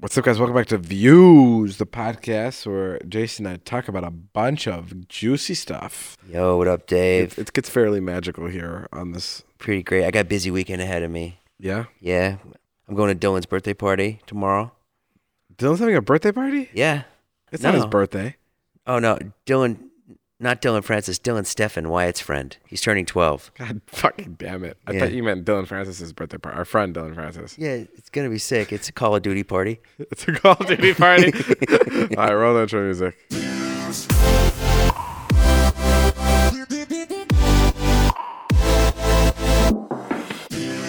What's up, guys? Welcome back to Views, the podcast where Jason and I talk about a bunch of juicy stuff. Yo, what up, Dave? It, it gets fairly magical here on this. Pretty great. I got a busy weekend ahead of me. Yeah, Yeah, I'm going to Dylan's birthday party tomorrow. Dylan's having a birthday party. Yeah. It's not his birthday. Oh no, Dylan, not Dillon Francis. Dylan Stefan, Wyatt's friend. He's turning 12. God fucking damn it! I Yeah. thought you meant Dillon Francis's birthday party. Our friend Dillon Francis. Yeah, it's gonna be sick. It's a Call of Duty party. It's a Call of Duty party. All right, roll the intro music.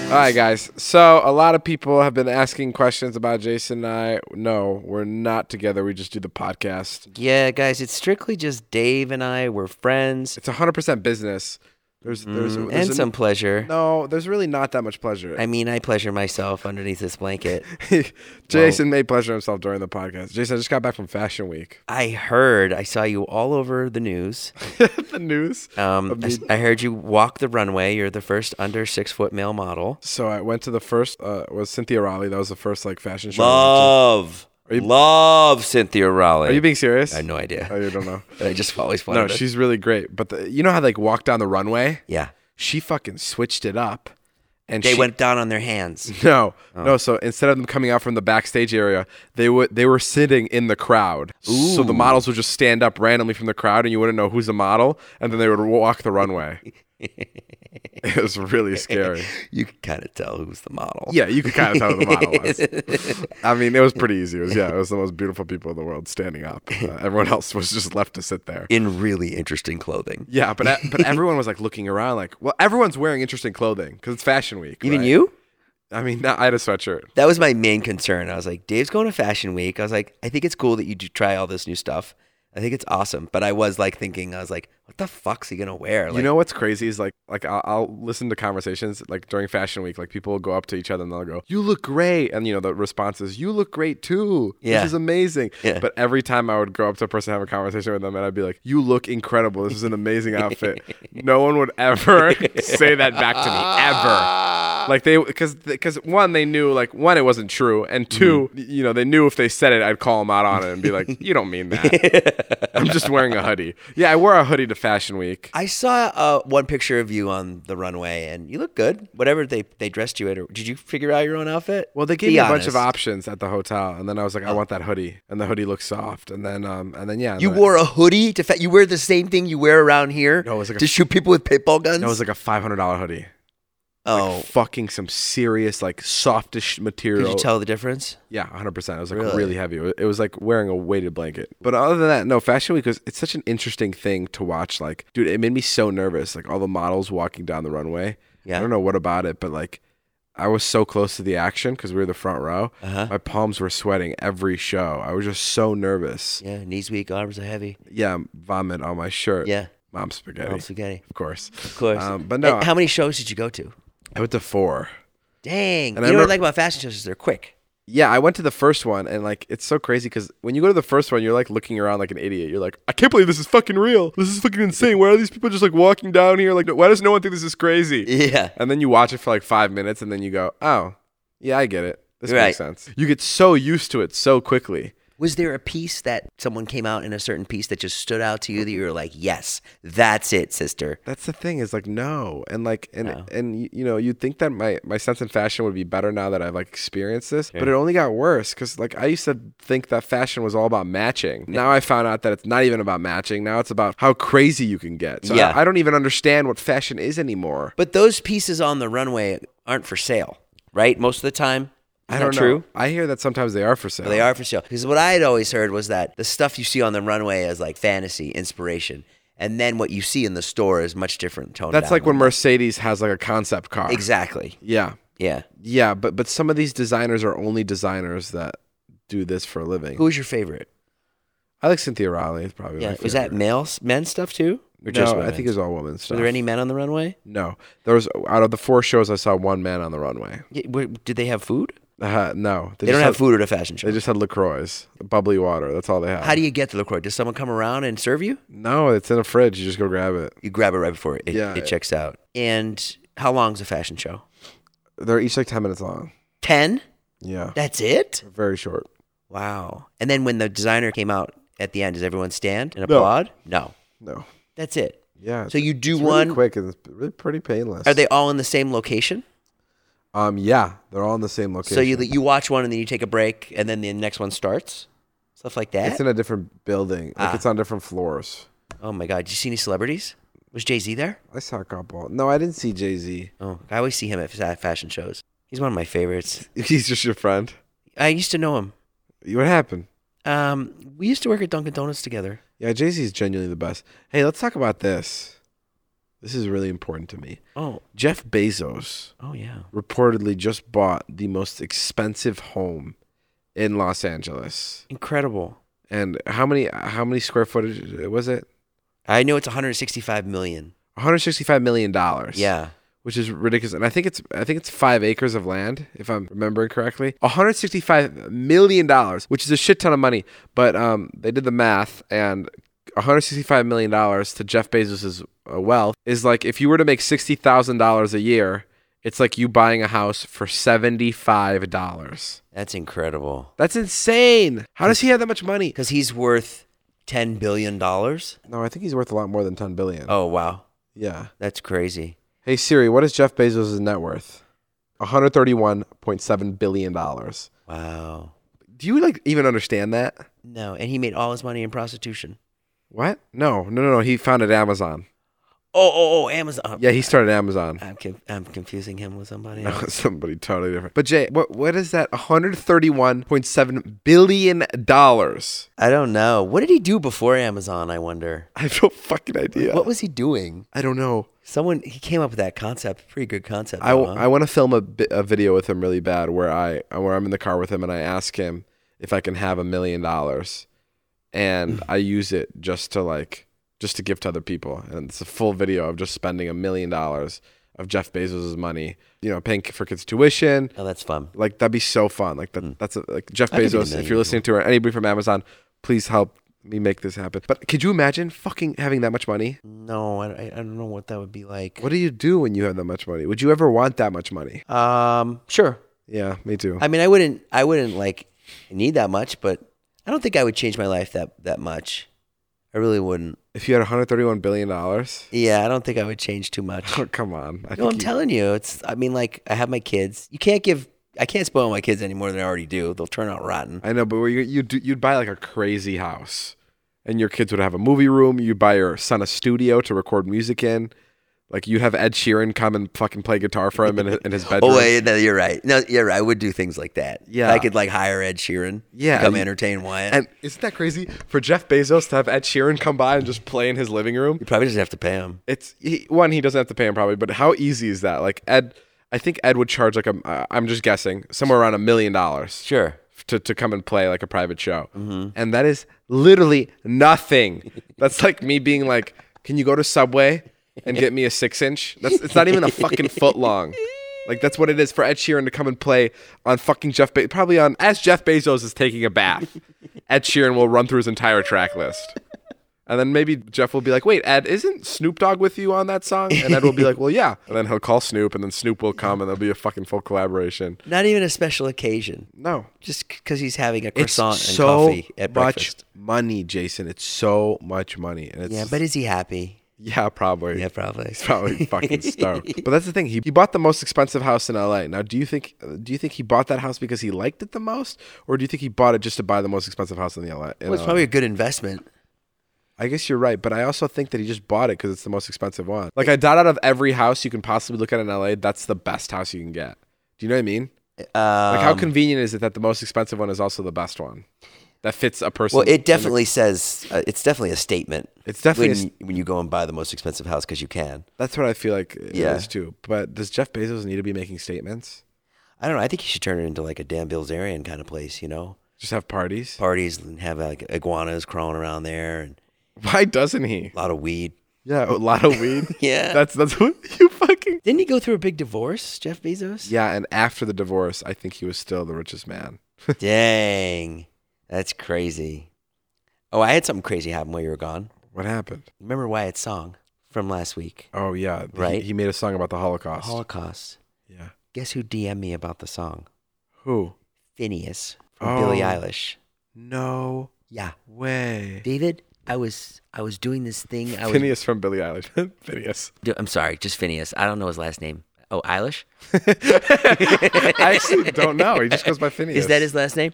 All right, guys. So a lot of people have been asking questions about Jason and I. No, we're not together. We just do the podcast. Yeah, guys, it's strictly just Dave and I. We're friends It's 100% business. There's, there's, Mm, there's and an- some pleasure. No, there's really not that much pleasure. I mean, I pleasure myself underneath this blanket. Jason made pleasure himself during the podcast. Jason, I just got back from Fashion Week. I heard, I saw you all over the news. the news. Um, I, I heard you walk the runway. You're the first under six foot male model. So I went to the first uh, was Cynthia Rowley. That was the first like fashion show. Love, you- love Cynthia Rowley. Are you being serious? I had no idea. Oh, you don't know. I just always wanted no, to- she's really great. But the, you know how they like walk down the runway? Yeah, She fucking switched it up, and they she, went down on their hands. No, oh. no. So instead of them coming out from the backstage area, they would they were sitting in the crowd. So the models would just stand up randomly from the crowd, and you wouldn't know who's the model, and then they would walk the runway. it was really scary. You could kind of tell who's the model. Yeah, you could kind of tell who the model was. I mean, it was pretty easy. It was yeah, it was the most beautiful people in the world standing up. Uh, everyone else was just left to sit there. in really interesting clothing. Yeah, but but everyone was like looking around, like, well, everyone's wearing interesting clothing because it's Fashion Week. Even right? you? I mean, I had a sweatshirt. That was my main concern. I was like, Dave's going to Fashion Week. I was like, I think it's cool that you do try all this new stuff. I think it's awesome. But I was like thinking, I was like, what the fuck's he gonna wear? Like, you know what's crazy is like like I'll, I'll listen to conversations like during Fashion Week, like people will go up to each other and they'll go, "You look great," and you know the response is, "You look great too. Yeah. This is amazing." Yeah. But every time I would go up to a person have a conversation with them, and I'd be like, "You look incredible. This is an amazing outfit." no one would ever say that back to me ever. Like they because because one they knew like one it wasn't true, and 2 Mm-hmm. you know they knew if they said it, I'd call them out on it and be like, "You don't mean that." I'm just wearing a hoodie. Yeah, I wore a hoodie to Fashion Week. I saw uh, one picture of you on the runway, and you look good. Whatever they they dressed you in. Or, did you figure out your own outfit? Well, they gave Be me a bunch of. Oh. options at the hotel, and then I was like, I want that hoodie, and the hoodie looks soft, and then um, and then yeah, and You then- wore a hoodie to fa- you wear the same thing you wear around here No, it was like a- to shoot people with paintball guns. That was like a five hundred dollar hoodie. Oh, Like fucking some serious like softish material. could you tell the difference? Yeah, hundred percent. It was like Really? really heavy. It was- like wearing a weighted blanket. But other than that, no. Fashion Week was it's such an interesting thing to watch. Like, dude, it made me so nervous. Like all the models walking down the runway. Yeah. I don't know what about it, but like. I was so close to the action because we were the front row. Uh-huh. My palms were sweating every show. I was just so nervous. Yeah, knees weak, arms are heavy. Yeah, vomit on my shirt. Yeah, Mom spaghetti, mom spaghetti. of course. Of course. Um, but no, Hey, how many shows did you go to? I went to four. Dang. And I you know what I like about fashion shows is they're quick. Yeah, I went to the first one, and like it's so crazy because when you go to the first one, you're like looking around like an idiot. You're like, I can't believe this is fucking real. This is fucking insane. Why are these people just like walking down here? Like, why does no one think this is crazy? Yeah. And then you watch it for like five minutes, and then you go, oh, yeah, I get it. This Right. makes sense. You get so used to it so quickly. Was there a piece that someone came out in a certain piece that just stood out to you that you were like, yes, that's it, sister? That's the thing is like no, and like and No. and you know you'd think that my my sense in fashion would be better now that I've like experienced this, but it only got worse because like I used to think that fashion was all about matching. Now I found out that it's not even about matching. Now it's about how crazy you can get. So Yeah. I, I don't even understand what fashion is anymore. But those pieces on the runway aren't for sale, right? Most of the time. I don't that true? know. I hear that sometimes they are for sale. They are for sale. Because what I had always heard was that the stuff you see on the runway is like fantasy, inspiration. And then what you see in the store is much different tone. That's down like when Mercedes has like a concept car. Exactly. Yeah. Yeah. Yeah, but but some of these designers are only designers that do this for a living. Who's your favorite? I like Cynthia Rowley. It's probably Yeah. Was that male, men stuff too? Or just no, I think it was all women stuff. Were there any men on the runway? No, there was out of the four shows I saw one man on the runway. Yeah, were- did they have food? Uh, no, They, don't just have food at a fashion show. They just had LaCroix, bubbly water. That's all they have. How do you get the LaCroix? Does someone come around and serve you? No, it's in a fridge. You just go grab it. You grab it right before it, Yeah. it checks out. And how long's a fashion show? They're each like ten minutes long. 10? Yeah, That's it? very short. Wow. And then when the designer came out at the end, does everyone stand and applaud? No. No. That's it. Yeah. So you do it's one. quick and it's really pretty painless. Are they all in the same location? Um. Yeah, they're all in the same location. So you you watch one and then you take a break and then the next one starts? Stuff like that? It's in a different building. Like Ah. it's on different floors. oh my God. Did you see any celebrities? Was Jay Z there? I saw a couple. No, I didn't see Jay Z. Oh, I always see him at fashion shows. He's one of my favorites. He's just your friend. I used to know him. What happened? Um, we used to work at Dunkin' Donuts together. Yeah, Jay Z is genuinely the best. Hey, let's talk about this. This is really important to me. Oh, Jeff Bezos oh yeah. reportedly just bought the most expensive home in Los Angeles. Incredible. And how many how many square footage was it? I know it's 165 million. 165 million dollars. Yeah. which is ridiculous. And I think it's I think it's five acres of land, if I'm remembering correctly. 165 million dollars, which is a shit ton of money. But um, they did the math, and 165 million dollars to Jeff Bezos's uh, wealth is like if you were to make sixty thousand dollars a year, it's like you buying a house for seventy five dollars. That's incredible. That's insane. How does he have that much money? Because he's worth 10 billion dollars. No, I think he's worth a lot more than 10 billion. Oh wow, Yeah. that's crazy. Hey Siri, what is Jeff Bezos' net worth? 131.7 billion dollars. Wow. Do you like even understand that? No, and he made all his money in prostitution. What? No, no, no, no. He founded Amazon. Oh, oh, oh, Amazon. Yeah, he started Amazon. I'm I'm confusing him with somebody No, else. somebody totally different. But Jay, what what is that? 131.7 billion dollars. I don't know. What did he do before Amazon? I wonder. I have no fucking idea. What was he doing? I don't know. Someone he came up with that concept. Pretty good concept. I, though, huh? I want to film a, bi- a video with him really bad where I where I'm in the car with him and I ask him if I can have a million dollars, and I use it just to like just to give to other people, and it's a full video of just spending a million dollars of Jeff Bezos' money, you know, paying for kids' tuition. oh, that's fun. Like that'd be so fun. Like that, that's a, like Jeff I'll give you a Bezos. If you're listening to it, anybody from Amazon, please help me make this happen. But could you imagine fucking having that much money? No, I, I I don't know what that would be like. What do you do when you have that much money? Would you ever want that much money? Um, sure. Yeah, me too. I mean, I wouldn't. I wouldn't like need that much, but I don't think I would change my life that that much. I really wouldn't. If you had 131 billion dollars, Yeah, I don't think I would change too much. oh, come on. I No, I'm you- telling you, it's. I mean, like I have my kids. You can't give. I can't spoil my kids any more than I already do. They'll turn out rotten. I know, but where you you do, you'd buy like a crazy house, and your kids would have a movie room. You'd buy your son a studio to record music in. Like you'd have Ed Sheeran come and fucking play guitar for him in his, in his bedroom. Oh wait, no, you're right. No, you're right. I would do things like that. Yeah. I could like hire Ed Sheeran. Yeah, to come and- entertain Wyatt. And isn't that crazy for Jeff Bezos to have Ed Sheeran come by and just play in his living room? you probably just have to pay him. It's he, one he doesn't have to pay him probably, but how easy is that? Like Ed, I think Ed would charge like a uh, I'm just guessing somewhere around a million dollars Sure. to to come and play like a private show, and that is literally nothing. That's like me being like, can you go to Subway and get me a six inch? That's it's not even a fucking foot long. Like that's what it is for Ed Sheeran to come and play on fucking Jeff Be- probably on as Jeff Bezos is taking a bath. Ed Sheeran will run through his entire track list. And then maybe Jeff will be like, "Wait, Ed, isn't Snoop Dogg with you on that song?" And Ed will be like, "Well, yeah." And then he'll call Snoop, and then Snoop will come, and there'll be a fucking full collaboration. Not even a special occasion. No, Just because he's having a it's croissant and so coffee at breakfast. much money, Jason. It's so much money, and it's Yeah, but is he happy? Yeah, probably. Yeah, probably. He's probably fucking stoked. But that's the thing. He, he bought the most expensive house in LA. Now, do you think do you think he bought that house because he liked it the most, or do you think he bought it just to buy the most expensive house in the LA? in Well, it's LA? probably a good investment. I guess you're right, but I also think that he just bought it because it's the most expensive one. Like I doubt out of every house you can possibly look at in LA, that's the best house you can get. Do you know what I mean? Um, Like how convenient is it that the most expensive one is also the best one that fits a person? well, it definitely says uh, it's definitely a statement. It's definitely when, when you go and buy the most expensive house because you can. that's what I feel like it Yeah. is too. But does Jeff Bezos need to be making statements? I don't know. I think he should turn it into like a Dan Bilzerian kind of place. You know, Just have parties? parties and have like iguanas crawling around there and Why doesn't he? a lot of weed. Yeah, a lot of weed. Yeah. That's that's what you fucking Didn't he go through a big divorce, Jeff Bezos? Yeah, and after the divorce, I think he was still the richest man. Dang, that's crazy. Oh, I had something crazy happen while you were gone. What happened? Remember Wyatt's song from last week? Oh yeah, he- Right. He, made a song about the Holocaust. Holocaust. yeah. Guess who DM'd me about the song? Who? Finneas from Billie Oh. Eilish. No Yeah, way. David. I was I was doing this thing. I was. Finneas from Billie Eilish. Finneas. do- I'm sorry, just Finneas. I don't know his last name. Oh, Eilish. I actually don't know. He just goes by Finneas. Is that his last name?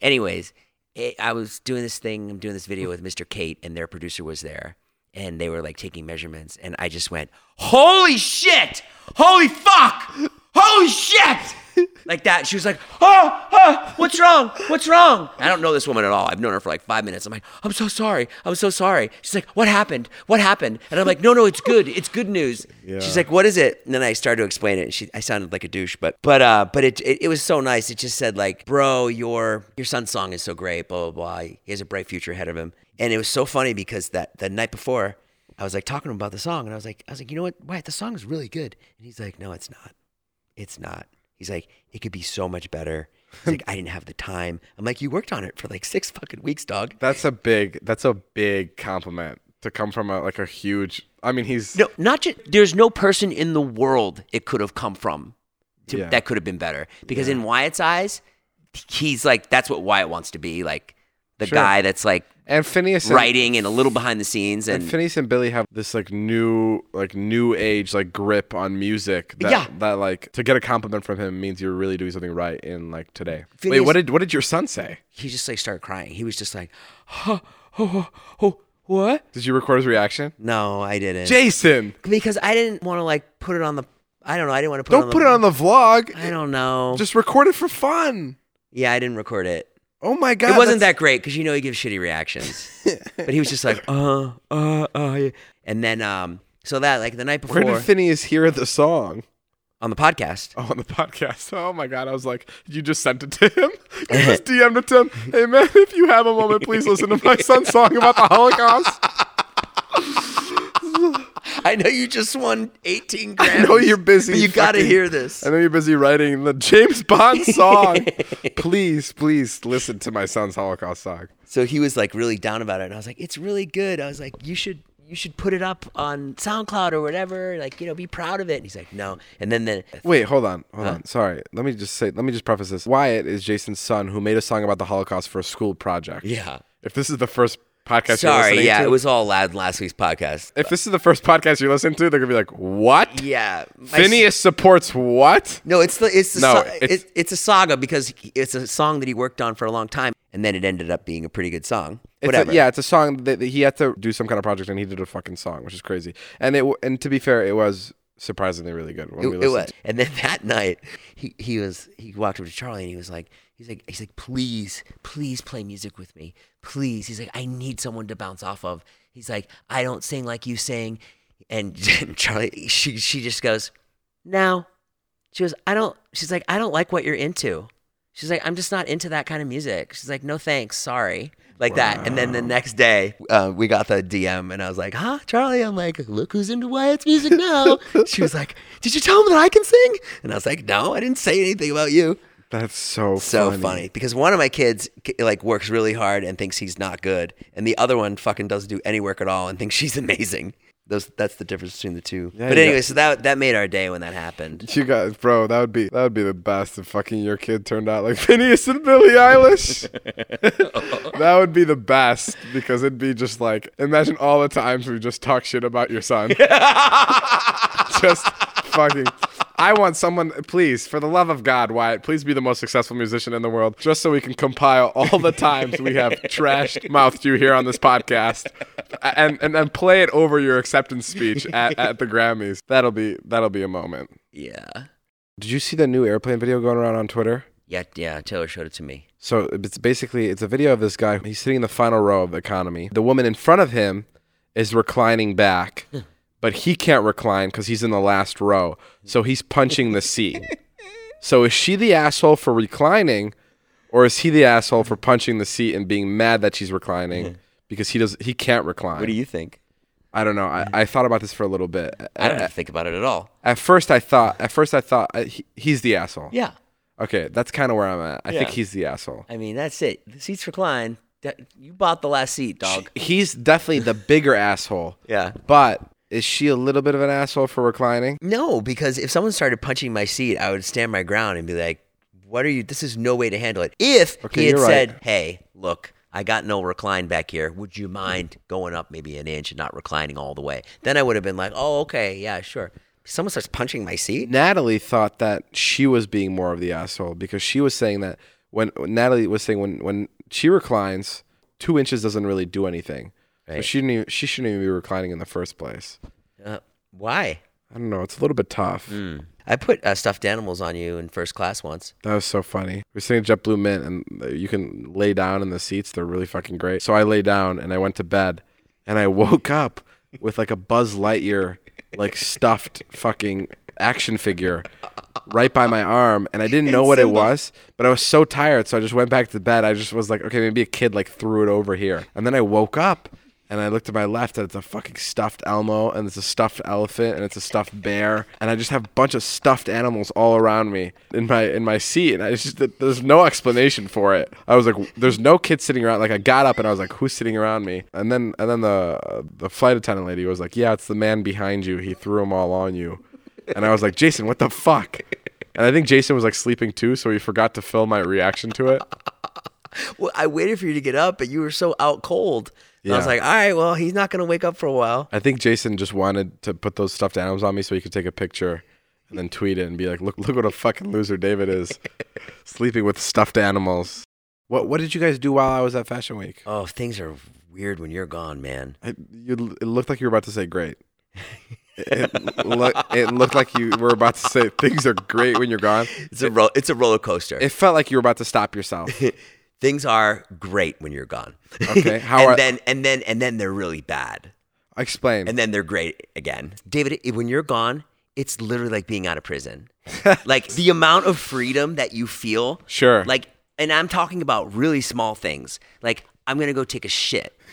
Anyways, it, I was doing this thing. I'm doing this video with Mr. Kate, and their producer was there, and they were like taking measurements, and I just went, "Holy shit! Holy fuck! Holy shit!" like that. She was like, "Oh, oh, what's wrong? What's wrong?" I don't know this woman at all. I've known her for like five minutes. I'm like, "I'm so sorry. I'm so sorry." She's like, "What happened? What happened?" And I'm like, "No, no, it's good. It's good news." Yeah. She's like, "What is it?" And then I started to explain it. And she, I sounded like a douche, but but uh, but it, it it was so nice. It just said like, "Bro, your your son's song is so great." Blah blah blah. He has a bright future ahead of him. And it was so funny because that the night before. I was like talking to him about the song, and I was like, I was like, you know what, Wyatt, the song is really good. And he's like, no, it's not. It's not. He's like, it could be so much better. He's like, I didn't have the time. I'm like, you worked on it for like six fucking weeks, dog. That's a big. That's a big compliment to come from a like a huge. I mean, he's No, not just. There's no person in the world it could have come from to, Yeah. that could have been better. Because in Wyatt's eyes, he's like, that's what Wyatt wants to be, like the Sure. guy that's like and Finneas and, writing and a little behind the scenes And and. Finneas and Billie have this like new like new age like grip on music that Yeah. that like to get a compliment from him means you're really doing something right in like today. Wait, what did what did your son say? he just like started crying. He was just like, oh, oh, oh, what? Did you record his reaction? No, I didn't. Jason, because I didn't want to like put it on the. I don't know. I didn't want to put. don't it on put the, it on the vlog. I don't know. Just record it for fun. yeah, I didn't record it. Oh my god. it wasn't that great because you know he gives shitty reactions. but he was just like, uh, uh, uh, yeah. and then um, so that like the night Where before did Finneas hear the song? on the podcast. Oh, on the podcast. Oh my god. I was like, you just sent it to him? You just DM'd it to him. Hey man, if you have a moment, please listen to my son's song about the Holocaust. I know you just won eighteen grand. I know you're busy. you got to hear this. I know you're busy writing the James Bond song. please, please listen to my son's Holocaust song. So he was like really down about it, and I was like, "It's really good." I was like, "You should, you should put it up on SoundCloud or whatever. Like, you know, be proud of it." And he's like, "No." And then the Wait, hold on, hold on. Sorry, let me just say, let me just preface this. Wyatt is Jason's son who made a song about the Holocaust for a school project. yeah, If this is the first podcast you're sorry, listening yeah, to, it was all loud last week's podcast. if this is the first podcast you listen to, they're gonna be like, "What? Yeah, my s- Finneas supports what?" No, it's the it's the No, so- it's- it's, it's a saga because it's a song that he worked on for a long time, and then it ended up being a pretty good song. It's a- Whatever. yeah, it's a song that, he had to do some kind of project, and he did a fucking song, which is crazy. And it and to be fair, it was surprisingly really good when It, we it was. And then that night, he, he was he walked over to Charlie and he was like he's like he's like please please play music with me please. He's like I need someone to bounce off of. He's like I don't sing like you sing, and Charlie she she just goes no. She goes I don't. She's like I don't like what you're into. She's like I'm just not into that kind of music. She's like no thanks sorry. Like that, and then the next day, uh, we got the DM, and I was like, "Huh, Charlie?" I'm like, "Look who's into Wyatt's music now." she was like, "Did you tell him that I can sing?" And I was like, "No, I didn't say anything about you." That's so So funny. funny. because one of my kids like works really hard and thinks he's not good, and the other one fucking doesn't do any work at all and thinks she's amazing. Those that's the difference between the two. Yeah, but anyway, got- so that that made our day when that happened. You guys, bro, that would be that would be the best if fucking your kid turned out like Finneas and Billie Eilish. that would be the best because it'd be just like imagine all the times we just talk shit about your son. just fucking. I want someone, please, for the love of God, Wyatt, please be the most successful musician in the world, just so we can compile all the times we have trashed mouthed you here on this podcast, and and then play it over your acceptance speech at, at the Grammys. That'll be that'll be a moment. Yeah, Did you see the new airplane video going around on Twitter? yeah, yeah. Taylor showed it to me. So it's basically it's a video of this guy. He's sitting in the final row of the economy. The woman in front of him is reclining back, but he can't recline because he's in the last row. So he's punching the seat. So is she the asshole for reclining, or is he the asshole for punching the seat and being mad that she's reclining because he does he can't recline? What do you think? I don't know. I, I thought about this for a little bit. I don't have to think about it at all. At first, I thought. At first, I thought uh, he, he's the asshole. Yeah, Okay, that's kind of where I'm at. I think he's the asshole. I mean that's it. The seats recline. That, you bought the last seat, dog. He's definitely the bigger asshole. Yeah. But is she a little bit of an asshole for reclining? No, because if someone started punching my seat, I would stand my ground and be like, "What are you? This is no way to handle it." If Okay, he had right. said, "Hey, look, I got no recline back here. Would you mind going up maybe an inch and not reclining all the way? Then I would have been like, oh, okay, yeah, sure. Someone starts punching my seat. Natalie thought that she was being more of the asshole because she was saying that when Natalie was saying when when she reclines, two inches doesn't really do anything. So she didn't even, she shouldn't even be reclining in the first place. Uh, why? I don't know. It's a little bit tough. Mm. I put uh, stuffed animals on you in first class once. That was so funny. We're sitting at JetBlue Mint, and you can lay down in the seats. They're really fucking great. So I lay down and I went to bed, and I woke up with like a Buzz Lightyear, like stuffed fucking action figure, right by my arm, and I didn't know what it was, but I was so tired, so I just went back to bed. I just was like, okay, maybe a kid like threw it over here, and then I woke up. And I looked to my left, and it's a fucking stuffed Elmo, and it's a stuffed elephant, and it's a stuffed bear, and I just have a bunch of stuffed animals all around me in my in my seat, and I just there's no explanation for it. I was like, there's no kid sitting around. Like I got up and I was like, who's sitting around me? And then and then the the flight attendant lady was like, yeah, it's the man behind you. He threw them all on you, and I was like, Jason, what the fuck? And I think Jason was like sleeping too, so he forgot to film my reaction to it. Well, I waited for you to get up, but you were so out cold. And I was like, all right, well, he's not going to wake up for a while. I think Jason just wanted to put those stuffed animals on me so he could take a picture and then tweet it and be like, "Look, look what a fucking loser David is, sleeping with stuffed animals." What What did you guys do while I was at Fashion Week? Oh, things are weird when you're gone, man. I, you, it looked like you were about to say great. It, look, it looked like you were about to say things are great when you're gone. It's a ro- it's a roller coaster. It felt like you were about to stop yourself. things are great when you're gone. Okay, how and are- then and then and then they're really bad. Explain. and then they're great again. David, when you're gone, it's literally like being out of prison. like the amount of freedom that you feel. Sure. Like, and I'm talking about really small things. Like, I'm gonna go take a shit.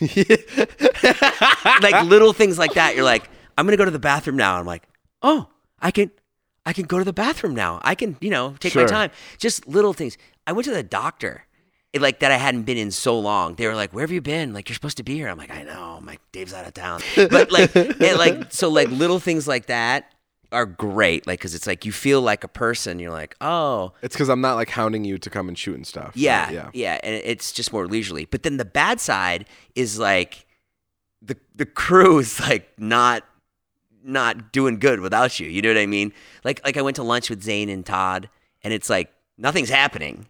like little things like that. You're like, I'm gonna go to the bathroom now. I'm like, oh, I can, I can go to the bathroom now. I can, you know, take my Sure. time. Just little things. I went to the doctor. It, like that I hadn't been in so long. They were like, "Where have you been? Like you're supposed to be here." I'm like, "I know." I'm like, "Dave's out of town." But like, and like, so like little things like that are great. Like, cause it's like you feel like a person. You're like, "Oh, it's because I'm not like hounding you to come and shoot and stuff. So, yeah, yeah. yeah, and it's just more leisurely. But then the bad side is like the the crew is like not not doing good without you. You know what I mean? Like like I went to lunch with Zane and Todd, and it's like nothing's happening.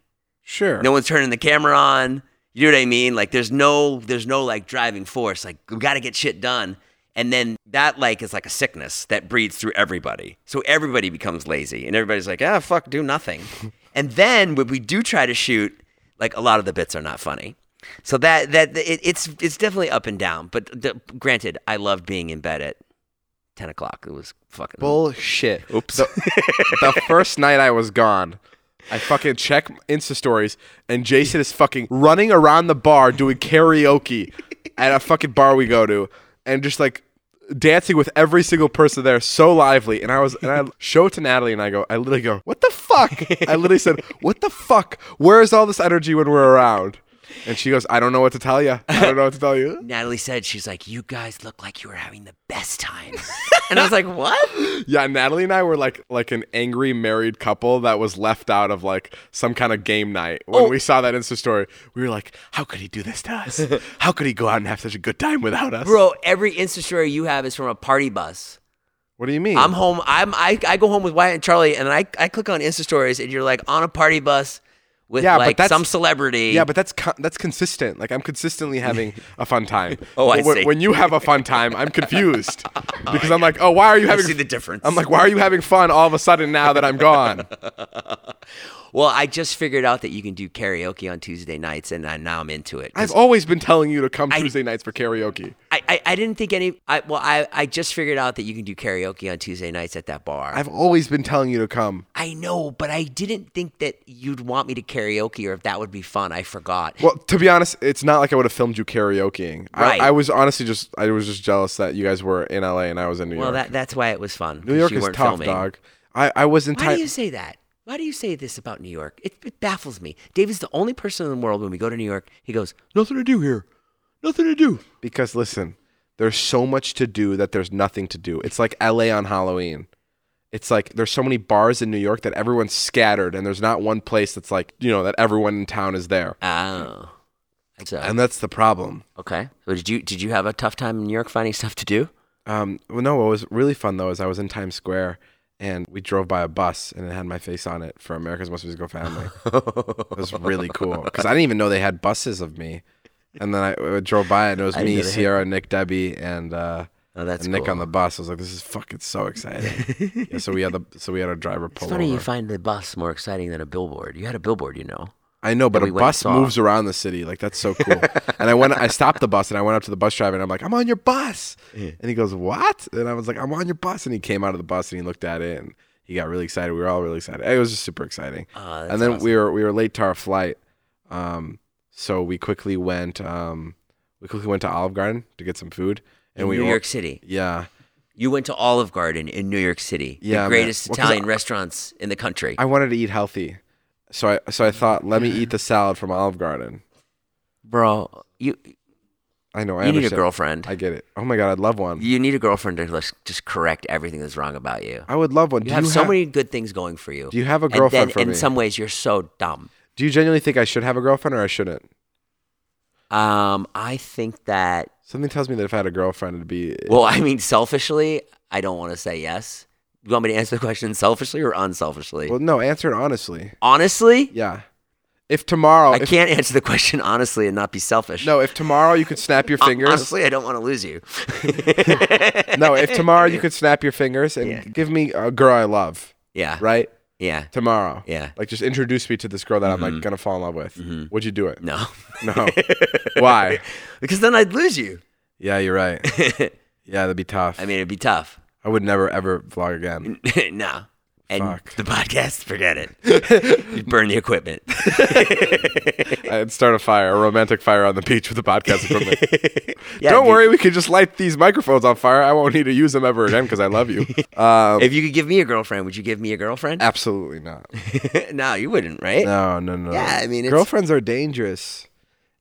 Sure. No one's turning the camera on. You know what I mean? Like there's no there's no like driving force. Like we got to get shit done. And then that like is like a sickness that breeds through everybody. So everybody becomes lazy and everybody's like, "Ah, fuck, do nothing." and then when we do try to shoot, like a lot of the bits are not funny. So that that it, it's it's definitely up and down. But the, granted, I loved being in bed at ten o'clock. It was fucking Bullshit. Oops. The, the first night I was gone, I fucking check Insta stories, and Jason is fucking running around the bar doing karaoke at a fucking bar we go to, and just like dancing with every single person there, so lively. And I was, and I show it to Natalie, and I go, I literally go, what the fuck? I literally said, what the fuck? Where is all this energy when we're around? And she goes, I don't know what to tell you. I don't know what to tell you. Natalie said she's like, "You guys look like you were having the best time," and I was like, "What?" Yeah, Natalie and I were like like an angry married couple that was left out of like some kind of game night. When Oh. we saw that Insta story, we were like, "How could he do this to us? How could he go out and have such a good time without us?" Bro, every Insta story you have is from a party bus. what do you mean? I'm home. I'm I, I go home with Wyatt and Charlie, and I I click on Insta stories, and you're like on a party bus with Yeah, but like that's- some celebrity. yeah, but that's co- that's consistent. Like I'm consistently having a fun time. Oh, I when, see. When you have a fun time, I'm confused oh, because I'm like, "Oh, why are you I having?" see the difference. I'm like, "Why are you having fun all of a sudden now that I'm gone?" well, I just figured out that you can do karaoke on Tuesday nights, and I, now I'm into it. I've always been telling you to come Tuesday nights for karaoke. I, I, I didn't think any. I, well, I, I just figured out that you can do karaoke on Tuesday nights at that bar. I've always been telling you to come. I know, but I didn't think that you'd want me to karaoke or if that would be fun. I forgot. Well, to be honest, it's not like I would have filmed you karaokeing. Right. I, I was honestly just I was just jealous that you guys were in LA and I was in New well, York. Well, that that's why it was fun. New York is tough, filming. dog. I, I was in Why time. do you say that? Why do you say this about New York? It, it baffles me. Dave is the only person in the world when we go to New York, he goes, "Nothing to do here, nothing to do." because listen, there's so much to do that there's nothing to do. It's like LA on Halloween. It's like there's so many bars in New York that everyone's scattered and there's not one place that's like, you know, that everyone in town is there. Oh, So, and that's the problem. okay. So did you did you have a tough time in New York finding stuff to do? Um, well, no, what was really fun though is I was in Times Square and we drove by a bus and it had my face on it for America's Most Musical Family. it was really cool because I didn't even know they had buses of me. And then I, I drove by and it was I me, know they had- Sierra, Nick, Debbie, and uh, Oh, that's and Nick cool. on the bus. I was like, this is fucking so exciting. yeah, so we had the so we had a driver pull It's funny over. you find the bus more exciting than a billboard. You had a billboard, you know. I know, but a bus moves around the city. Like that's so cool. and I went, I stopped the bus and I went up to the bus driver and I'm like, I'm on your bus. And he goes, What? And I was like, I'm on your bus. And he came out of the bus and he looked at it and he got really excited. We were all really excited. It was just super exciting. Oh, and then awesome. we were we were late to our flight, um, so we quickly went um, we quickly went to Olive Garden to get some food. And in we New or- York City. yeah, You went to Olive Garden in New York City, Yeah, the greatest Italian restaurants in the country. I wanted to eat healthy, so I so I thought, let me eat the salad from Olive Garden. Bro, you I know. I you need a understand. girlfriend. I get it. Oh my god, I'd love one. you need a girlfriend to like, just correct everything that's wrong about you. I would love one. You do have you so many good things going for you. Do you have a and girlfriend then for in me? some ways you're so dumb. Do you genuinely think I should have a girlfriend or I shouldn't? Um, I think that Something tells me that if I had a girlfriend, it'd be. well, I mean, selfishly, I don't want to say yes. You want me to answer the question selfishly or unselfishly? Well, no, answer it honestly. Honestly, Yeah. If tomorrow, I if, can't answer the question honestly and not be selfish. no, if tomorrow you could snap your fingers. Honestly, I don't want to lose you. no, if tomorrow you could snap your fingers and Yeah. give me a girl I love, Yeah. right? Yeah. Tomorrow. Yeah. Like just introduce me to this girl that I'm like mm-hmm. gonna fall in love with. Mm-hmm. Would you do it? No. No. Why? because then I'd lose you. Yeah, you're right. Yeah, that'd be tough. I mean, it'd be tough. I would never ever vlog again. no. And Fuck. the podcast, forget it. You'd burn the equipment. I'd start a fire, a romantic fire on the beach with the podcast equipment. Yeah, Don't dude. worry, we can just light these microphones on fire. I won't need to use them ever again because I love you. Um, If you could give me a girlfriend, would you give me a girlfriend? absolutely not. no, you wouldn't, right? No, no, no. Yeah, I mean, it's- girlfriends are dangerous.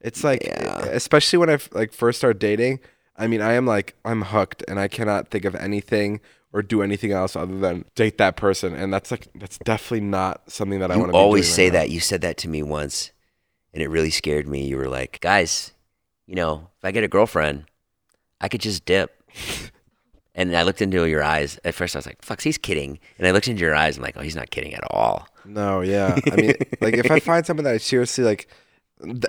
It's like, Yeah. especially when I f- like first start dating. I mean, I am like, I'm hooked, and I cannot think of anything or do anything else other than date that person, and that's like, that's definitely not something that I want to. always say now. that. You said that to me once, and it really scared me. You were like, guys, you know, if I get a girlfriend, I could just dip. and I looked into your eyes. At first, I was like, fuck, he's kidding. And I looked into your eyes. And I'm like, oh, he's not kidding at all. No, yeah. I mean, like if I find someone that I seriously like,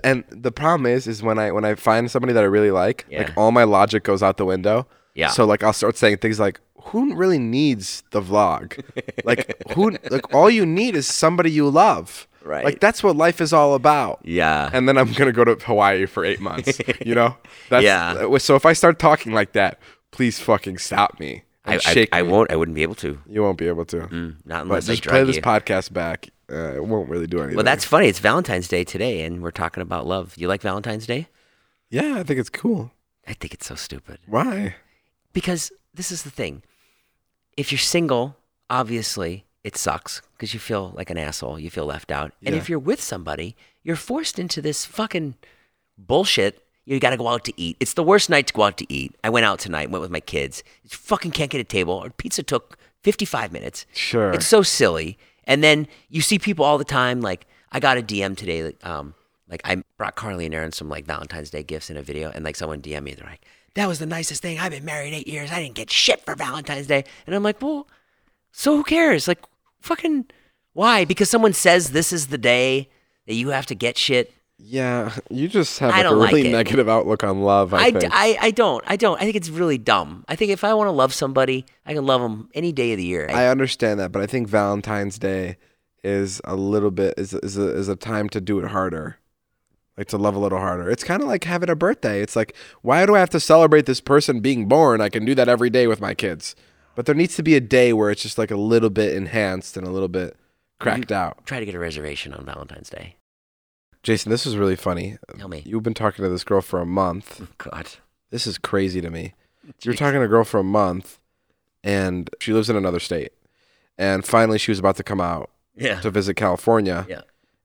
and the problem is, is when I when I find somebody that I really like, Yeah. like all my logic goes out the window. Yeah. So like I'll start saying things like, "Who really needs the vlog? like who? Like all you need is somebody you love. Right. Like that's what life is all about. Yeah. And then I'm gonna go to Hawaii for eight months. you know. That's, Yeah. So if I start talking like that, please fucking stop me. I, I, I won't. I wouldn't be able to. You won't be able to. Mm, not But unless I just play drug this podcast back. Uh, it won't really do anything. well, that's funny. It's Valentine's Day today, and we're talking about love. You like Valentine's Day? yeah. I think it's cool. I think it's so stupid. Why? because this is the thing. If you're single, obviously it sucks because you feel like an asshole. You feel left out. And Yeah. if you're with somebody, you're forced into this fucking bullshit. You got to go out to eat. It's the worst night to go out to eat. I went out tonight, went with my kids. You fucking can't get a table. Our pizza took 55 minutes. Sure. It's so silly. And then you see people all the time. Like I got a DM today. Um, like I brought Carly and Erin some like Valentine's Day gifts in a video, and like someone DM me, they're like, "That was the nicest thing. I've been married eight years. I didn't get shit for Valentine's Day." And I'm like, "Well, so who cares? Like, fucking why? Because someone says this is the day that you have to get shit. Yeah, you just have like a don't like really negative outlook on love. I, I, d-. I, I don't. I don't. I think it's really dumb. I think if I want to love somebody, I can love them any day of the year. I understand that, but I think Valentine's Day is a little bit is is a, is a time to do it harder, like to love a little harder. It's kind of like having a birthday. It's like why do I have to celebrate this person being born? I can do that every day with my kids. But there needs to be a day where it's just like a little bit enhanced and a little bit cracked out. Try to get a reservation on Valentine's Day. Jason, this is really funny. Tell me. You've been talking to this girl for a month. God. This is crazy to me. You're talking to a girl for a month, and she lives in another state. And finally, she was about to come out Yeah. to visit California. Yeah.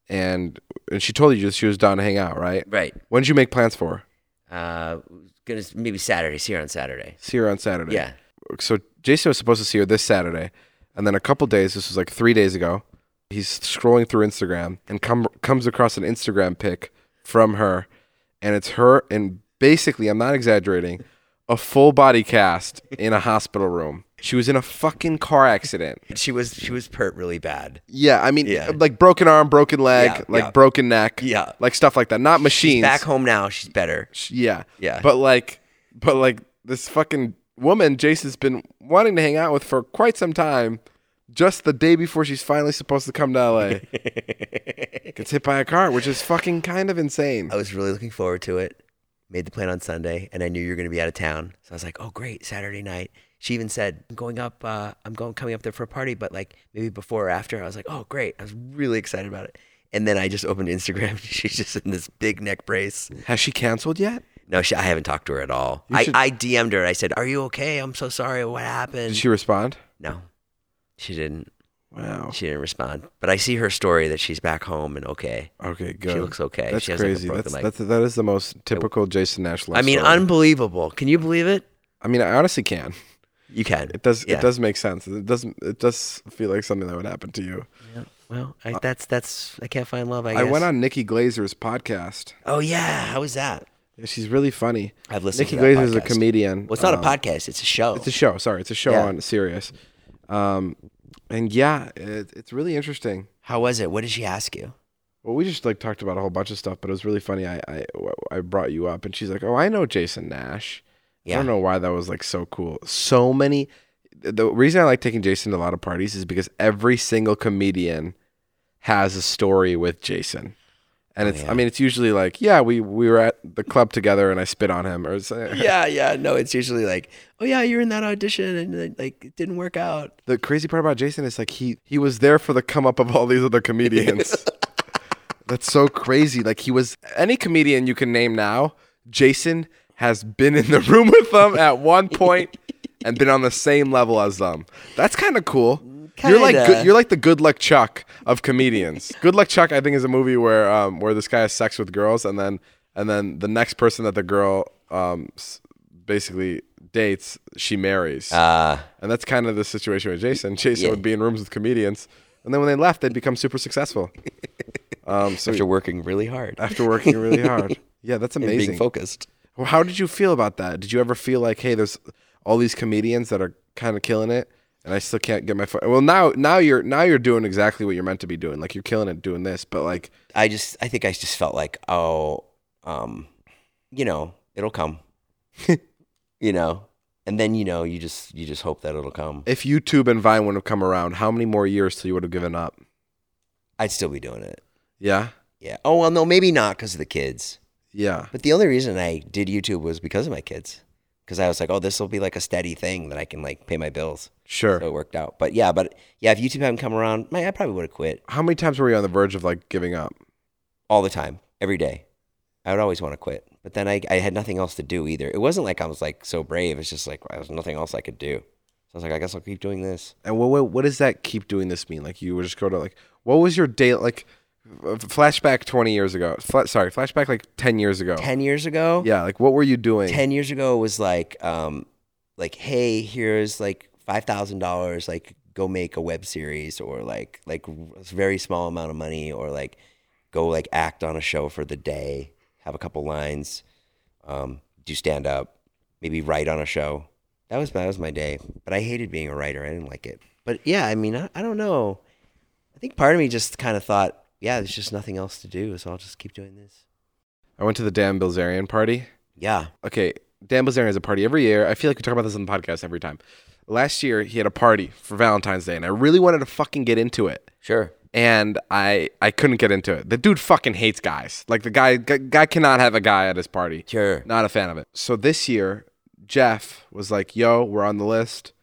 And and she told you she was down to hang out, right? Right. When did you make plans for? her? Uh, gonna maybe Saturday. See her on Saturday. See her on Saturday. Yeah. So Jason was supposed to see her this Saturday, and then a couple days. This was like three days ago. He's scrolling through Instagram and come comes across an Instagram pic from her, and it's her and basically, I'm not exaggerating, a full body cast in a hospital room. She was in a fucking car accident. She was she was hurt really bad. Yeah, I mean, Yeah. like broken arm, broken leg, Yeah, like yeah. broken neck, Yeah. like stuff like that. Not machines. She's back home now. She's better. Yeah. Yeah. But like but like this fucking woman Jason's been wanting to hang out with for quite some time. Just the day before she's finally supposed to come to LA. Gets hit by a car, which is fucking kind of insane. I was really looking forward to it. Made the plan on Sunday, and I knew you were going to be out of town, so I was like, "Oh, great, Saturday night." She even said, "I'm going up. Uh, I'm going coming up there for a party, but like maybe before or after." I was like, "Oh, great!" I was really excited about it. And then I just opened Instagram. She's just in this big neck brace. Has she canceled yet? No, she, I haven't talked to her at all. You I, should- I DM'd her. I said, "Are you okay? I'm so sorry. What happened?" Did she respond? no, she didn't. Wow. She didn't respond. But I see her story that she's back home and okay. Okay, good. She looks okay. That's she has like, a crazy. broken that's, leg. that's that is the most typical Jason Nash love I mean, story. unbelievable. Can you believe it? I mean, I honestly can. You can. It does. Yeah. It does make sense. It doesn't. It does feel like something that would happen to you. Yeah. Well, I, that's that's I can't find love. I, Uh, I guess. went on Nikki Glazer's podcast. Oh yeah, how was that? Yeah, she's really funny. I've listened. Nikki to Glazer is a comedian. Well, it's not Um, a podcast; it's a show. It's a show. Sorry, it's a show Yeah. on Sirius. Um, and yeah, it, it's really interesting. how was it? What did she ask you? Well, we just like talked about a whole bunch of stuff, but it was really funny. I I, I brought you up, and she's like, "Oh, I know Jason Nash." Yeah. I don't know why that was like so cool. So many. The reason I like taking Jason to a lot of parties is because every single comedian has a story with Jason. And Oh, it's, yeah. I mean, it's usually like, yeah, we, we were at the club together and I spit on him, or yeah, yeah. No, it's usually like, oh yeah, you're in that audition and like it didn't work out. the crazy part about Jason is like he he was there for the come up of all these other comedians. That's so crazy. Like he was any comedian you can name now. Jason has been in the room with them at one point and been on the same level as them. That's kind of cool. You're like good, you're like the Good Luck Chuck of comedians. Good Luck Chuck, I think, is a movie where um where this guy has sex with girls and then and then the next person that the girl um basically dates she marries. Uh, And that's kind of the situation with Jason. Jason Yeah. would be in rooms with comedians, and then when they left, they'd become super successful. Um, so after working really hard after working really hard, yeah, that's and being amazing. focused. Well, How did you feel about that? Did you ever feel like, hey, there's all these comedians that are kind of killing it, and I still can't get my foot? Well, now, now you're now you're doing exactly what you're meant to be doing. Like you're killing it doing this, but like, I just, I think I just felt like, oh, um, you know, it'll come. you know, and then you know, you just, you just hope that it'll come. if YouTube and Vine wouldn't have come around, how many more years till you would have given up? I'd still be doing it. Yeah, Yeah. Oh well, no, maybe not because of the kids. yeah, But the only reason I did YouTube was because of my kids. Because I was like, oh, this will be like a steady thing that I can like pay my bills. sure. So it worked out. But yeah, but yeah, if YouTube hadn't come around, man, I probably would have quit how many times were you on the verge of like giving up? all the time, every day. I would always want to quit. But then I, I had nothing else to do either. It wasn't like I was like so brave. It's just like there was nothing else I could do. So I was like, I guess I'll keep doing this. And what, what what does that keep doing this mean? Like you would just go to like what was your day like? F- Flashback twenty years ago. Fla- sorry, flashback like ten years ago. 10 years ago, Yeah, like what were you doing? 10 years ago was like um like hey here's like $5000 like go make a web series or like like a very small amount of money or like go like act on a show for the day have a couple lines um do stand up maybe write on a show that was that was my day but i hated being a writer i didn't like it but yeah i mean i, I don't know i think part of me just kind of thought yeah there's just nothing else to do so i'll just keep doing this I went to the Dan Bilzerian party. yeah Okay, Dan Bilzerian has a party every year. I feel like we talk about this on the podcast every time. Last year he had a party for Valentine's Day, and I really wanted to fucking get into it. sure and I I couldn't get into it. The dude fucking hates guys. Like the guy guy, guy cannot have a guy at his party. sure Not a fan of it. So this year, Jeff was like, "Yo, we're on the list.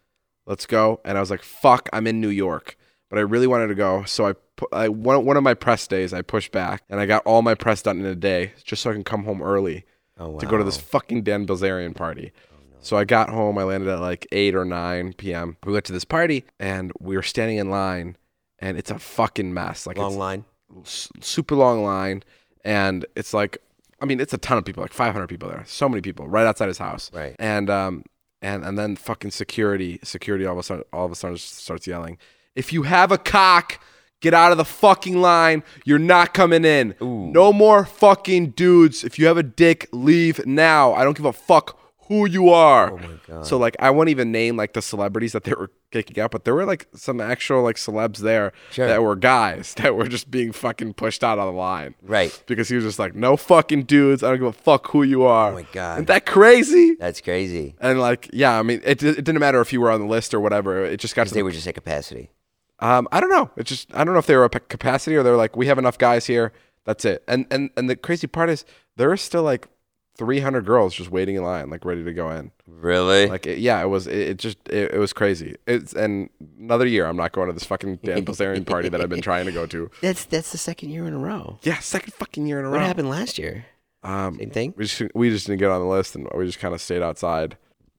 Let's go." And I was like, "Fuck, I'm in New York." But I really wanted to go, so I, I one, one of my press days I pushed back, and I got all my press done in a day, just so I can come home early oh, to go to this fucking Dan Bilzerian party. So I got home. I landed at like eight or nine p.m. We went to this party, and we were standing in line, and it's a fucking mess. Like long line super long line, and it's like, I mean, it's a ton of people, like 500 people there, so many people right outside his house, Right. And um, and and then fucking security, security all of a sudden, all of a sudden starts yelling, "If you have a cock, Get out of the fucking line. You're not coming in. No more fucking dudes. If you have a dick, leave now. I don't give a fuck who you are. Oh my god. So like I won't even name like the celebrities that they were kicking out, but there were like some actual like celebs there Sure. that were guys that were just being fucking pushed out of the line. Right. Because he was just like, no fucking dudes. I don't give a fuck who you are. Oh my God. Isn't that crazy? That's crazy. And like, yeah, I mean, it, it didn't matter if you were on the list or whatever. It just got to They the were just at capacity. Um, I don't know. It's just I don't know if they were a p- capacity or they're like we have enough guys here. That's it. And and and the crazy part is there are still like 300 girls just waiting in line, like ready to go in. Really? Like it, yeah, it was it, it just it, it was crazy. It's and another year I'm not going to this fucking Dan Bilzerian party that I've been trying to go to. that's that's the second year in a row. Yeah, second fucking year in a What row. What happened last year? Um, Same thing. we just we just didn't get on the list and we just kind of stayed outside.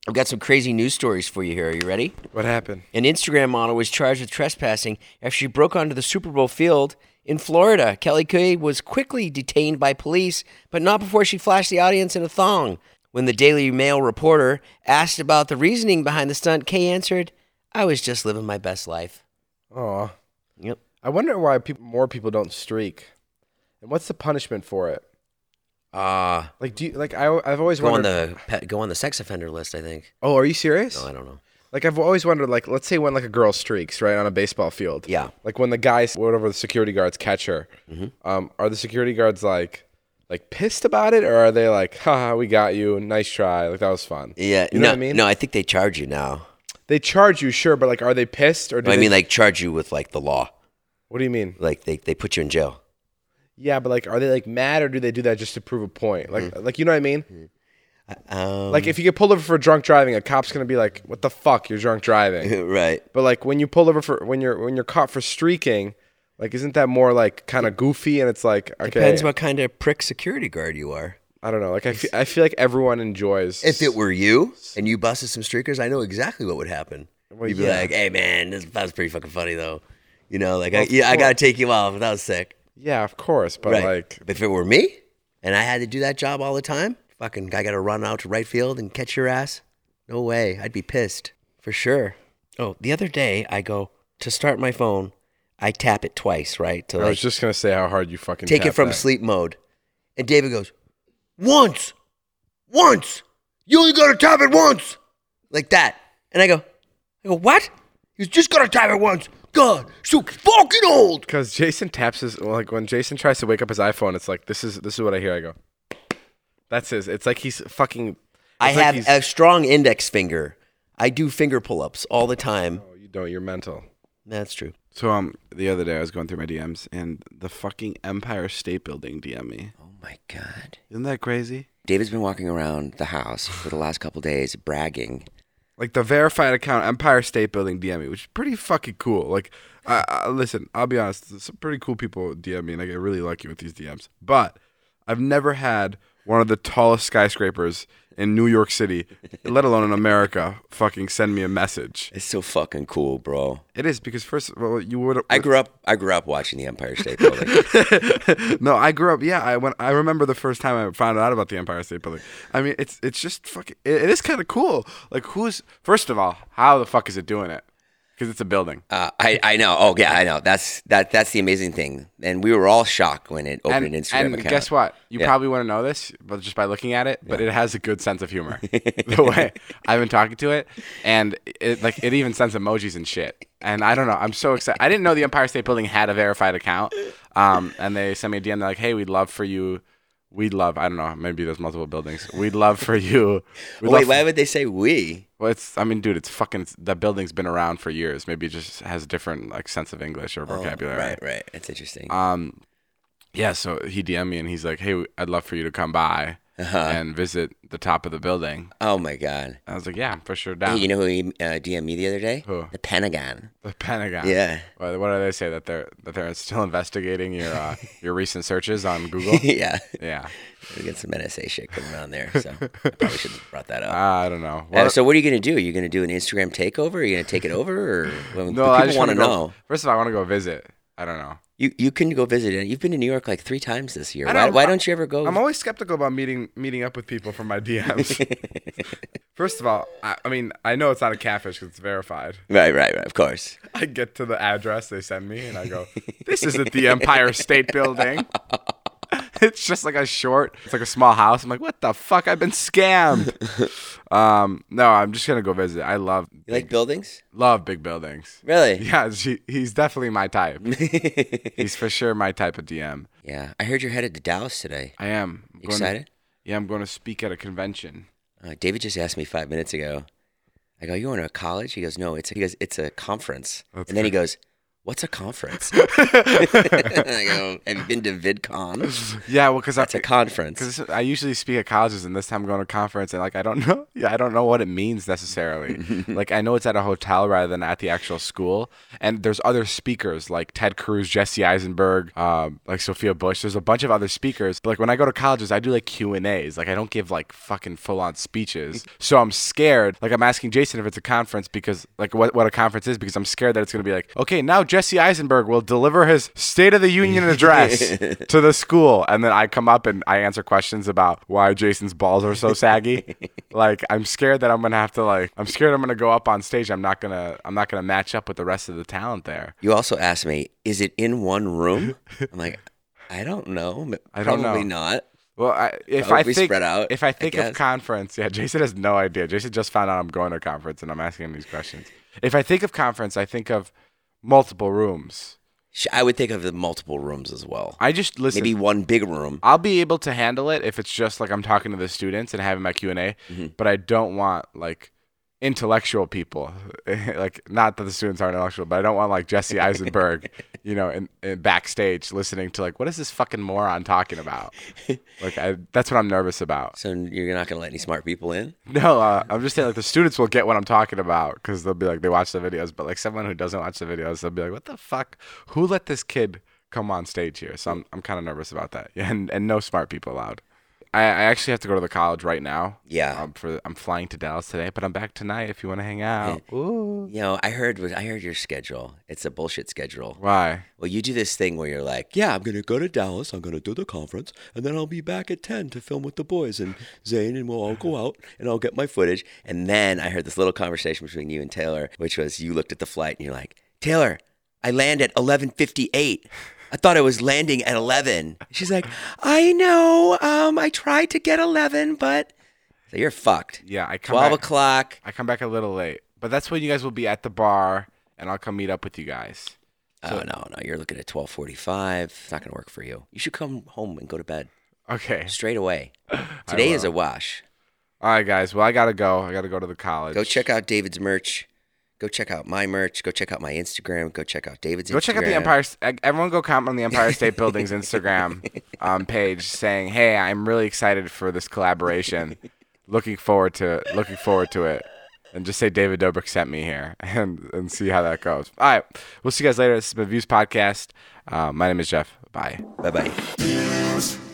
I've got some crazy news stories for you here. Are you ready? What happened? An Instagram model was charged with trespassing after she broke onto the Super Bowl field in Florida. Kelly Kay was quickly detained by police, but not before she flashed the audience in a thong. When the Daily Mail reporter asked about the reasoning behind the stunt, Kay answered, I was just living my best life. Oh, Yep. I wonder why people, more people don't streak, and what's the punishment for it? Uh, Like, do you like? I I've always go on wondered. the pe- go on the sex offender list, I think. oh, are you serious? No, I don't know. Like, I've always wondered. Like, let's say when like a girl streaks right on a baseball field. Yeah. Like when the guys, whatever the security guards catch her, Mm-hmm. um, are the security guards like, like pissed about it, or are they like, haha, we got you, nice try, like that was fun. Yeah, You know no, what I mean? No, I think they charge you now. They charge you, sure, but like, are they pissed or? Do I they- mean, like charge you with like the law. what do you mean? Like they, they put you in jail. Yeah, but like, are they like mad or do they do that just to prove a point? Like, Mm-hmm. like you know what I mean? Um, Like if you get pulled over for drunk driving, a cop's gonna be like, "What the fuck? You're drunk driving." right. but like when you pull over for when you're when you're caught for streaking, like isn't that more like kind of goofy? And it's like okay, Depends what kind of prick security guard you are. I don't know. Like I feel, I feel like everyone enjoys. If it were you and you busted some streakers, I know exactly what would happen. Well, You'd be yeah. like, "Hey, man, this that was pretty fucking funny, though." You know, like, Well, I, yeah, I gotta take you off. That was sick. Yeah, of course, but right. like if it were me and I had to do that job all the time, fucking I got to run out to right field and catch your ass. No way. I'd be pissed for sure. Oh, the other day I go to start my phone. I tap it twice, right? To I like was just gonna say how hard you fucking take it from that. sleep mode. And David goes, once, once. You only gotta tap it once, like that. And I go, I go, what? You just gotta tap it once. God, so fucking old. Because Jason taps his like when Jason tries to wake up his iPhone, it's like this is this is what I hear. I go, that's his. It's like he's fucking. I like have he's- a strong index finger. I do finger pull-ups all the time. Oh, you don't. You're mental. That's true. So um, the other day I was going through my DMs and the fucking Empire State Building DM me. Oh my god. Isn't that crazy? David's been walking around the house for the last couple days bragging. Like the verified account Empire State Building DM me, which is pretty fucking cool. Like, I, I, listen, I'll be honest, some pretty cool people DM me, and I get really lucky with these DMs. But I've never had one of the tallest skyscrapers in New York City, let alone in America, fucking send me a message. It's so fucking cool, bro. It is because first of all, you would. I grew up I grew up watching the Empire State Building. no, I grew up. Yeah, I when I remember the first time I found out about the Empire State Building. I mean, it's it's just fucking. It, it is kind of cool. Like, who's first of all, how the fuck is it doing it? Because it's a building. Uh, I, I know. Oh yeah, I know. That's that that's the amazing thing. And we were all shocked when it opened and an Instagram and account. guess what? You Yeah. probably wouldn't know this, but just by looking at it. But it has a good sense of humor. the way I've been talking to it, and it like it even sends emojis and shit. And I don't know. I'm so excited. I didn't know the Empire State Building had a verified account. Um, and they sent me a DM. They're like, "Hey, we'd love for you." We'd love. I don't know. Maybe there's multiple buildings. We'd love for you. Oh, love wait, why would they say we? Well, it's. I mean, dude, it's fucking. The building's been around for years. Maybe it just has a different like sense of English or vocabulary. Oh, Right, right. That's interesting. Um, yeah. So he DM'd me and he's like, "Hey, I'd love for you to come by Uh-huh. and visit the top of the building." oh my god. I was like, "Yeah, for sure, Hey, down." you know who he uh, DM'd me the other day? Who? The Pentagon. the Pentagon. Yeah. What, what do they say that they're that they're still investigating your uh, your recent searches on Google? yeah. yeah. We get some NSA shit going on there, so I probably should have brought that up. I don't know. Uh, so what are you gonna do? Are you gonna do an Instagram takeover? Are you gonna take it over, or well, no, I people just want to know? First of all, I want to go visit. I don't know. You you can go visit it. You've been to New York like three times this year. Why, why don't you ever go? I'm always skeptical about meeting meeting up with people from my DMs. First of all, I, I mean, I know it's not a catfish because it's verified. right, right, right. Of course. I get to the address they send me, and I go, "This isn't the Empire State Building." It's just like a short. It's like a small house. I'm like, "What the fuck? I've been scammed." um, no, I'm just gonna go visit. I love You like buildings? love big buildings. Really? Yeah, he, he's definitely my type. he's for sure my type of DM. Yeah. I heard you're headed to Dallas today. I am I'm going to- Excited? yeah, I'm going to speak at a convention. Uh, David just asked me five minutes ago. I go, "You going to a college?" He goes, "No, it's a, he goes, it's a conference." That's and then he goes, "What's a conference?" I go, "Have you been to VidCon?" Yeah, well, because That's a conference. Because I usually speak at colleges, and this time I'm going to a conference, and like I don't know, yeah, I don't know what it means necessarily. like I know it's at a hotel rather than at the actual school, and there's other speakers like Ted Cruz, Jesse Eisenberg, um, like Sophia Bush. There's a bunch of other speakers, but like when I go to colleges, I do like Q and A's. Like I don't give like fucking full on speeches, so I'm scared. Like I'm asking Jason if it's a conference because like what what a conference is because I'm scared that it's gonna be like okay now Jesse Eisenberg will deliver his State of the Union address to the school and then I come up and I answer questions about why Jason's balls are so saggy. like I'm scared that I'm gonna have to like I'm scared I'm gonna go up on stage. I'm not gonna I'm not gonna match up with the rest of the talent there. You also asked me, "Is it in one room?" I'm like, "I don't know. I don't Probably know. not." Well, I, if I think spread out, if I I think of conference, yeah, Jason has no idea. Jason just found out I'm going to a conference and I'm asking him these questions. If I think of conference, I think of multiple rooms. Sh- I would think of the multiple rooms as well. I just listen. Maybe one big room. I'll be able to handle it if it's just like I'm talking to the students and having my Q and A, Mm-hmm. but I don't want like intellectual people. like not that the students aren't intellectual, but I don't want like Jesse Eisenberg, you know, in, in backstage listening to like what is this fucking moron talking about? like I, that's what I'm nervous about. So you're not going to let any smart people in? No, uh, I'm just saying like the students will get what I'm talking about because they'll be like they watch the videos, but like someone who doesn't watch the videos, they'll be like, what the fuck? Who let this kid come on stage here? So I'm I'm kind of nervous about that. Yeah, and and no smart people allowed. I, I actually have to go to the college right now. Yeah. Um, for I'm flying to Dallas today, but I'm back tonight if you want to hang out. Ooh. You know, I heard I heard your schedule. It's a bullshit schedule. Why? Well, you do this thing where you're like, yeah, I'm going to go to Dallas. I'm going to do the conference. And then I'll be back at 10 to film with the boys and Zane. And we'll all go out and I'll get my footage. And then I heard this little conversation between you and Taylor, which was you looked at the flight and you're like, Taylor, I land at 1158. I thought I was landing at 11. She's like, I know. Um, I tried to get 11, but so you're fucked. Yeah, I come 12 back, o'clock. I come back a little late, but that's when you guys will be at the bar, and I'll come meet up with you guys. Oh, no, no. You're looking at 1245. It's not going to work for you. You should come home and go to bed Okay. straight away. Today is a wash. All right, guys. Well, I gotta go. I gotta go to the college. Go check out David's merch. Go check out my merch. Go check out my Instagram. Go check out David's Go Instagram. check out the Empire. Everyone, go comment on the Empire State Building's Instagram um, page, saying, "Hey, I'm really excited for this collaboration. looking forward to looking forward to it." And just say David Dobrik sent me here, and and see how that goes. All right, we'll see you guys later. This is my Views podcast. Uh, my name is Jeff. Bye. Bye bye.